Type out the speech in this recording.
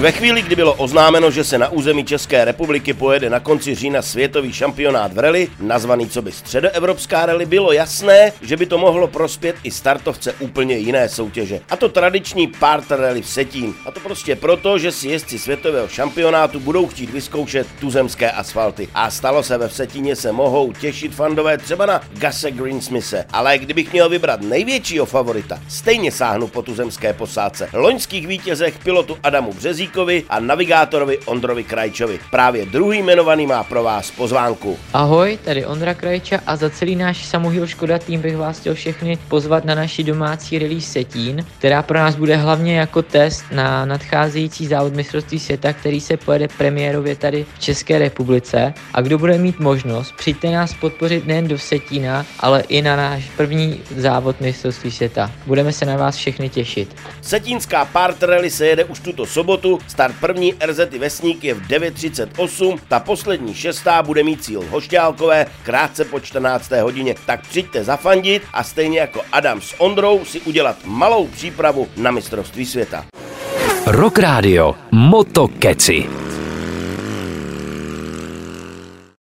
Ve chvíli, kdy bylo oznámeno, že se na území České republiky pojede na konci října světový šampionát v rally, nazvaný co by středoevropská rally, bylo jasné, že by to mohlo prospět i startovce úplně jiné soutěže. A to tradiční part rally v Setín. A to prostě proto, že si jezdci světového šampionátu budou chtít vyzkoušet tuzemské asfalty. A stalo se ve Vsetíně se mohou těšit fandové třeba na Gase Greensmise. Ale kdybych měl vybrat největšího favorita, stejně sáhnu po tuzemské posádce. Loňských vítězech pilotu Adamu Bře Březíkovi a navigátorovi Ondrovi Krajčovi. Právě druhý jmenovaný má pro vás pozvánku. Ahoj, tady Ondra Krajča a za celý náš Samohil Škoda tým bych vás chtěl všechny pozvat na naší domácí release Setín, která pro nás bude hlavně jako test na nadcházející závod mistrovství světa, který se pojede premiérově tady v České republice. A kdo bude mít možnost, přijďte nás podpořit nejen do Setína, ale i na náš první závod mistrovství světa. Budeme se na vás všechny těšit. Setínská part rally se jede už tuto sobotu sobotu. Start první RZ Vesník je v 9.38, ta poslední šestá bude mít cíl Hošťálkové krátce po 14. hodině. Tak přijďte zafandit a stejně jako Adam s Ondrou si udělat malou přípravu na mistrovství světa. Rock Radio Moto Keci.